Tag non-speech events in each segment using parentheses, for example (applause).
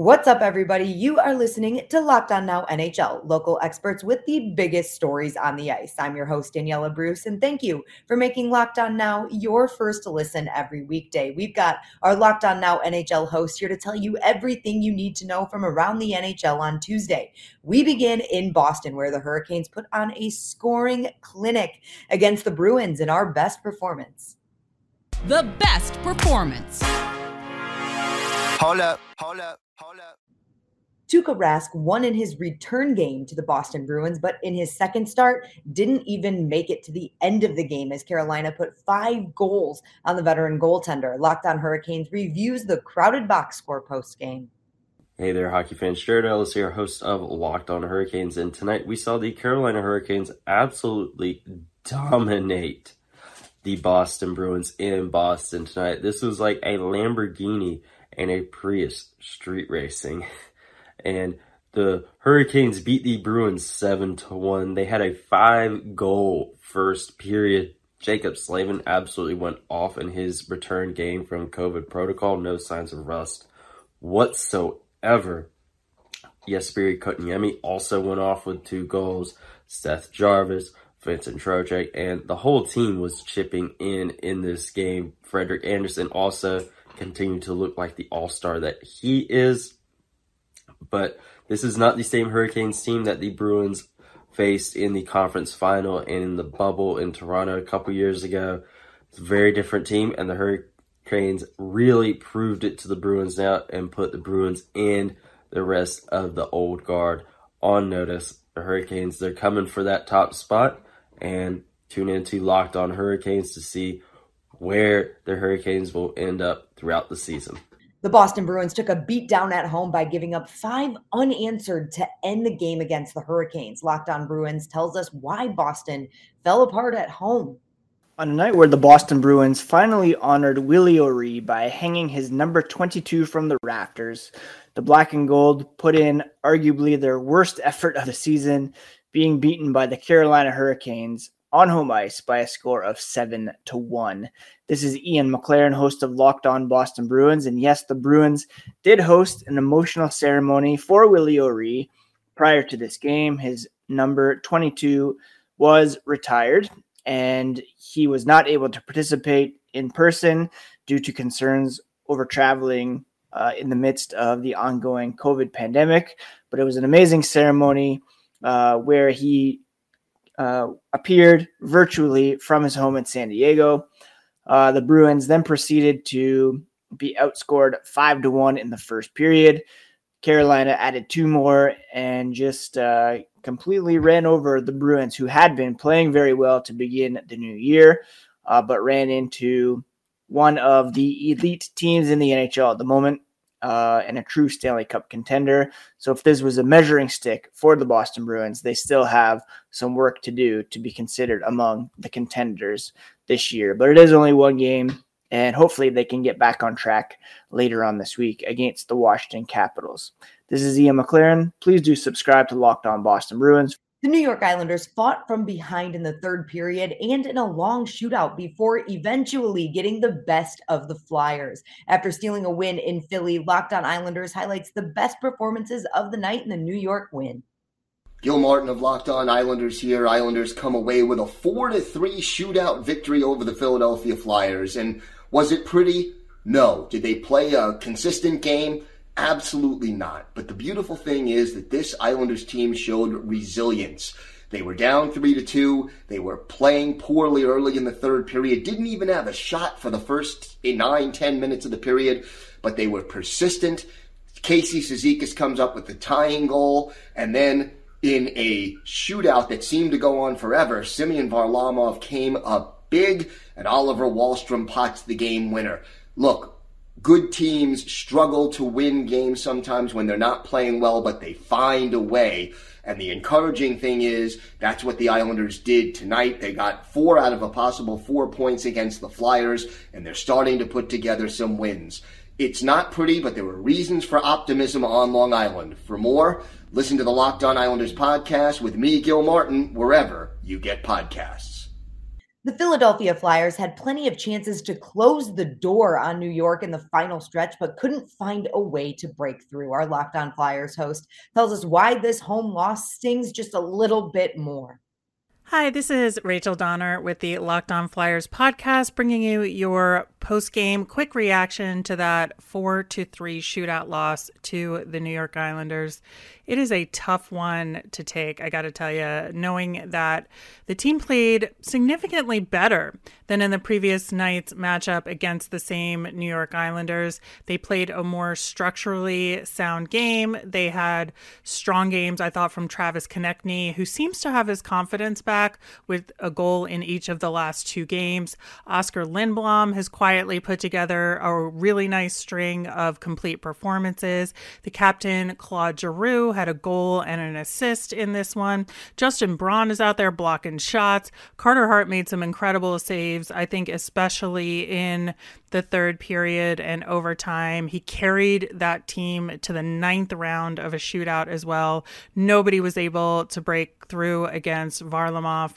What's up, everybody? You are listening to Locked On Now NHL, local experts with the biggest stories on the ice. I'm your host, Daniela Bruce, and thank you for making Locked On Now your first to listen every weekday. We've got our Locked On Now NHL host here to tell you everything you need to know from around the NHL on Tuesday. We begin in Boston, where the Hurricanes put on a scoring clinic against the Bruins in our best performance. The best performance. Hold up, hold up. Tuukka Rask won in his return game to the Boston Bruins, but in his second start, didn't even make it to the end of the game as Carolina put five goals on the veteran goaltender. Locked on Hurricanes reviews the crowded box score post game. Hey there, hockey fans. Jared Ellis here, host of Locked On Hurricanes, and tonight we saw the Carolina Hurricanes absolutely dominate the Boston Bruins in Boston tonight. This was like a Lamborghini and a Prius street racing. and the Hurricanes beat the Bruins 7 to 1. They had a 5 goal first period. Jaccob Slavin absolutely went off in his return game from COVID protocol. No signs of rust whatsoever. Jesperi Kotkaniemi also went off with two goals. Seth Jarvis, Vincent Trocheck, and the whole team was chipping in in this game. Frederik Andersen also continued to look like the all-star that he is. But this is not the same Hurricanes team that the Bruins faced in the conference final and in the bubble in Toronto a couple years ago. It's a very different team, and the Hurricanes really proved it to the Bruins now and put the Bruins and the rest of the old guard on notice. The Hurricanes, they're coming for that top spot, and tune into Locked On Hurricanes to see where the Hurricanes will end up throughout the season. The Boston Bruins took a beat down at home by giving up five unanswered to end the game against the Hurricanes. Locked on Bruins tells us why Boston fell apart at home. On a night where the Boston Bruins finally honored Willie O'Ree by hanging his number 22 from the rafters, the black and gold put in arguably their worst effort of the season, being beaten by the Carolina Hurricanes on home ice by a score of seven to one. This is Ian McLaren, host of Locked On Boston Bruins, and yes, the Bruins did host an emotional ceremony for Willie O'Ree prior to this game. His number 22 was retired, and he was not able to participate in person due to concerns over traveling uh, in the midst of the ongoing COVID pandemic. But it was an amazing ceremony uh, where he uh, appeared virtually from his home in San Diego. Uh, the Bruins then proceeded to be outscored five to one in the first period. Carolina added two more and just uh, completely ran over the Bruins, who had been playing very well to begin the new year, uh, but ran into one of the elite teams in the NHL at the moment uh, and a true Stanley Cup contender. So if this was a measuring stick for the Boston Bruins, they still have some work to do to be considered among the contenders this year. But it is only one game, and hopefully they can get back on track later on this week against the Washington Capitals. This is Ian McLaren. Please do subscribe to Locked On Boston Bruins the New York Islanders fought from behind in the third period and in a long shootout before eventually getting the best of the Flyers. After stealing a win in Philly, Locked On Islanders highlights the best performances of the night in the New York win. Gil Martin of Locked On Islanders here. Islanders come away with a 4 to 3 shootout victory over the Philadelphia Flyers. And was it pretty? No. Did they play a consistent game? Absolutely not. But the beautiful thing is that this Islanders team showed resilience. They were down 3 to 2. They were playing poorly early in the third period. Didn't even have a shot for the first nine, ten minutes of the period, but they were persistent. Casey Cizikas comes up with the tying goal and then in a shootout that seemed to go on forever, Semyon Varlamov came up big and Oliver Wahlstrom pots the game winner. Look, good teams struggle to win games sometimes when they're not playing well, but they find a way. And the encouraging thing is that's what the Islanders did tonight. They got four out of a possible four points against the Flyers, and they're starting to put together some wins. It's not pretty, but there were reasons for optimism on Long Island. For more, listen to the Locked On Islanders podcast with me, Gil Martin, wherever you get podcasts. The Philadelphia Flyers had plenty of chances to close the door on New York in the final stretch, but couldn't find a way to break through. Our Locked On Flyers host tells us why this home loss stings just a little bit more. Hi, this is Rachel Donner with the Locked On Flyers podcast, bringing you your post game quick reaction to that four to three shootout loss to the New York Islanders. It is a tough one to take, I got to tell you, knowing that the team played significantly better than in the previous night's matchup against the same New York Islanders. They played a more structurally sound game. They had strong games, I thought, from Travis Konecny, who seems to have his confidence back with a goal in each of the last two games. Oskar Lindblom has quietly put together a really nice string of complete performances. The captain, Claude Giroux, had a goal and an assist in this one. Justin Braun is out there blocking shots. Carter Hart made some incredible saves, I think, especially in the third period and overtime. He carried that team to the ninth round of a shootout as well. Nobody was able to break through against Varlamov.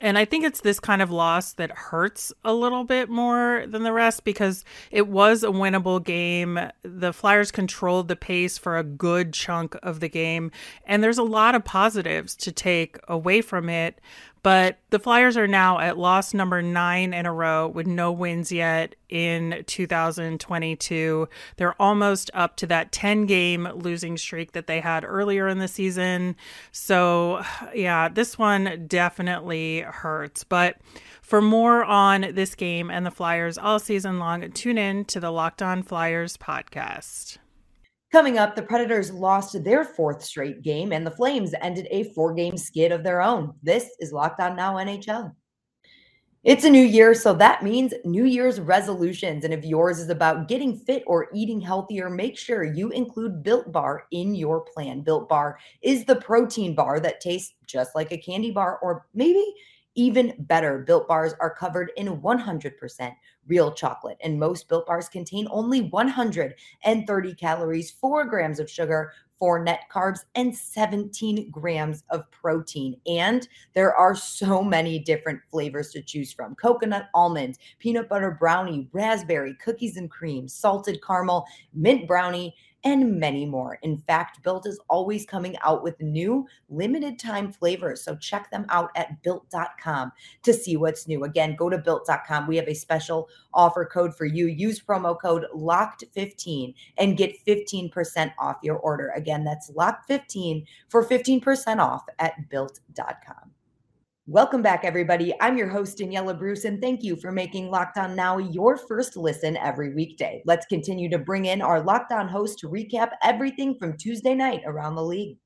And I think it's this kind of loss that hurts a little bit more than the rest because it was a winnable game. The Flyers controlled the pace for a good chunk of the game, and there's a lot of positives to take away from it. But the Flyers are now at loss number nine in a row with no wins yet in 2022. They're almost up to that 10 game losing streak that they had earlier in the season. So, yeah, this one definitely hurts. But for more on this game and the Flyers all season long, tune in to the Locked On Flyers podcast. Coming up, the Predators lost their fourth straight game, and the Flames ended a four game skid of their own. This is Locked On Now NHL. It's a new year, so that means New Year's resolutions. And if yours is about getting fit or eating healthier, make sure you include Built Bar in your plan. Built Bar is the protein bar that tastes just like a candy bar, or maybe even better. Built Bars are covered in 100% real chocolate, and most Built Bars contain only 130 calories, 4 grams of sugar, 4 net carbs, and 17 grams of protein. And there are so many different flavors to choose from coconut almond, peanut butter brownie, raspberry, cookies and cream, salted caramel, mint brownie and many more. In fact, Built is always coming out with new limited time flavors. So check them out at built.com to see what's new. Again, go to built.com. We have a special offer code for you. Use promo code LOCKED15 and get 15% off your order. Again, that's LOCKED15 for 15% off at built.com. Welcome back, everybody. I'm your host, Daniela Bruce, and thank you for making Locked On Now your first listen every weekday. Let's continue to bring in our Locked On host to recap everything from Tuesday night around the league.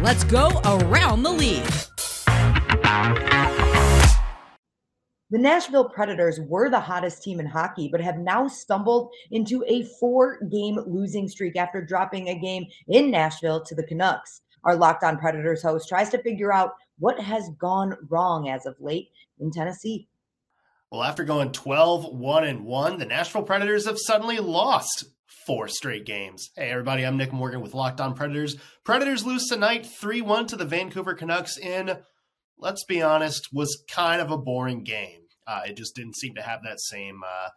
Let's go around the league. The Nashville Predators were the hottest team in hockey, but have now stumbled into a four game losing streak after dropping a game in Nashville to the Canucks. Our Locked On Predators host tries to figure out what has gone wrong as of late in Tennessee? Well, after going 12 1 and 1, the Nashville Predators have suddenly lost four straight games. Hey, everybody, I'm Nick Morgan with Locked On Predators. Predators lose tonight 3 1 to the Vancouver Canucks in, let's be honest, was kind of a boring game. Uh, it just didn't seem to have that same uh,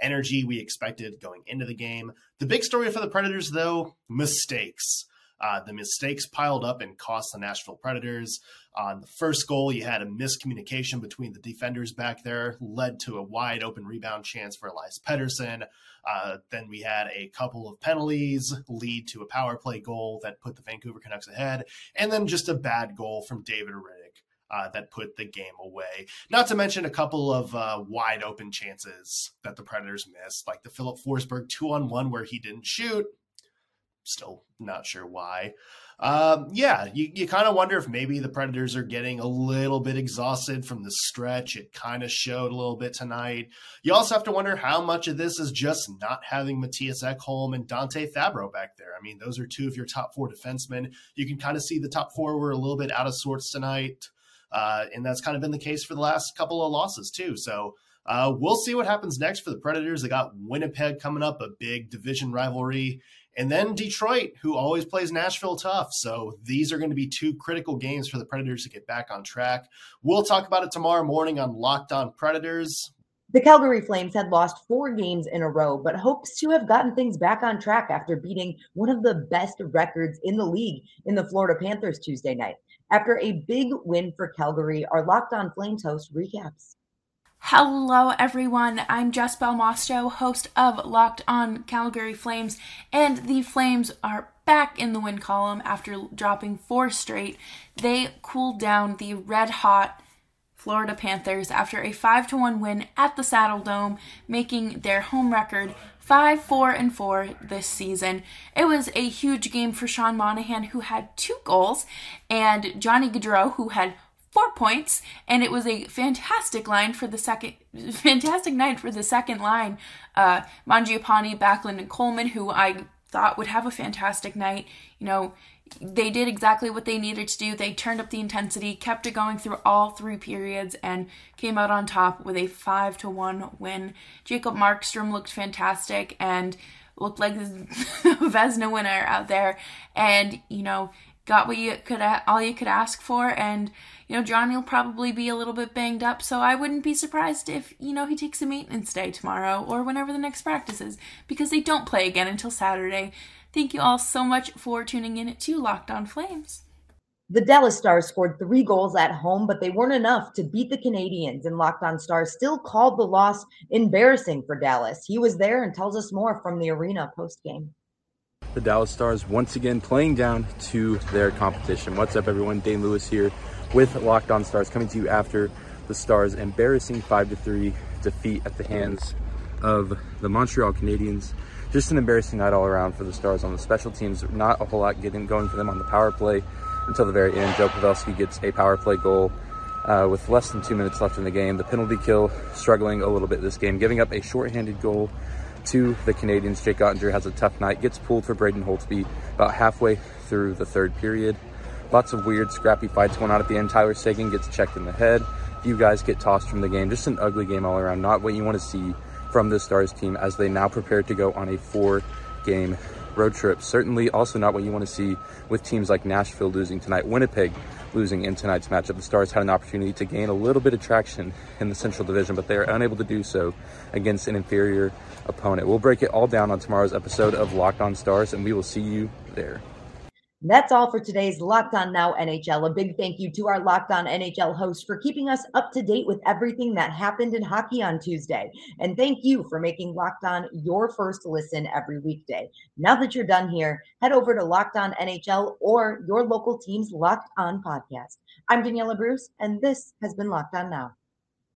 energy we expected going into the game. The big story for the Predators, though, mistakes. Uh, the mistakes piled up and cost the Nashville Predators. On the first goal, you had a miscommunication between the defenders back there, led to a wide open rebound chance for Elias Pettersson. Uh, then we had a couple of penalties lead to a power play goal that put the Vancouver Canucks ahead, and then just a bad goal from David Rittich uh, that put the game away. Not to mention a couple of uh, wide open chances that the Predators missed, like the Filip Forsberg two on one where he didn't shoot. Still not sure why. Um, yeah, you, you kind of wonder if maybe the Predators are getting a little bit exhausted from the stretch. It kind of showed a little bit tonight. You also have to wonder how much of this is just not having Mattias Ekholm and Dante Fabbro back there. I mean, those are two of your top four defensemen. You can kind of see the top four were a little bit out of sorts tonight. Uh, and that's kind of been the case for the last couple of losses, too. So, uh, we'll see what happens next for the Predators. They got Winnipeg coming up, a big division rivalry And then Detroit, who always plays Nashville tough. So these are going to be two critical games for the Predators to get back on track. We'll talk about it tomorrow morning on Locked On Predators. The Calgary Flames had lost four games in a row, but hopes to have gotten things back on track after beating one of the best records in the league in the Florida Panthers Tuesday night. After a big win for Calgary, our Locked On Flames host recaps. Hello, everyone. I'm Jess Belmosto, host of Locked On Calgary Flames, and the Flames are back in the win column after dropping four straight. They cooled down the red hot Florida Panthers after a 5 1 win at the Saddledome, making their home record 5 4 and 4 this season. It was a huge game for Sean Monahan, who had two goals, and Johnny Gaudreau, who had four points, and it was a fantastic line for the second, (laughs) fantastic night for the second line. Uh, Mangiapane, Backlund, and Coleman, who I thought would have a fantastic night. You know, they did exactly what they needed to do. They turned up the intensity, kept it going through all three periods, and came out on top with a five to one win. Jacob Markstrom looked fantastic and looked like the (laughs) Vezina winner out there, and you know got what you could all you could ask for and you know Johnny will probably be a little bit banged up so I wouldn't be surprised if you know he takes a maintenance day tomorrow or whenever the next practice is because they don't play again until Saturday. Thank you all so much for tuning in to Locked On Flames. The Dallas Stars scored three goals at home, but they weren't enough to beat the Canadiens And Locked On Stars still called the loss embarrassing for Dallas. He was there and tells us more from the arena post game the Dallas Stars once again playing down to their competition. What's up, everyone? Dane Lewis here with Locked On Stars coming to you after the Stars' embarrassing 5 3 defeat at the hands of the Montreal Canadiens. Just an embarrassing night all around for the Stars on the special teams. Not a whole lot getting going for them on the power play until the very end. Joe Pavelski gets a power play goal uh, with less than two minutes left in the game. The penalty kill struggling a little bit this game, giving up a shorthanded goal to the Canadiens. Jake Oettinger has a tough night, gets pulled for Braden Holtby about halfway through the third period. Lots of weird, scrappy fights going on at the end. Tyler Seguin gets checked in the head. You guys get tossed from the game. Just an ugly game all around. Not what you want to see from the Stars team as they now prepare to go on a four game road trip. Certainly also not what you want to see with teams like Nashville losing tonight, Winnipeg losing in tonight's matchup. The Stars had an opportunity to gain a little bit of traction in the Central Division, but they are unable to do so against an inferior opponent. We'll break it all down on tomorrow's episode of Locked On Stars, and we will see you there. That's all for today's Locked On Now NHL. A big thank you to our Locked On NHL host for keeping us up to date with everything that happened in hockey on Tuesday. And thank you for making Locked On your first listen every weekday. Now that you're done here, head over to Locked On NHL or your local team's Locked On podcast. I'm Daniela Bruce, and this has been Locked On Now.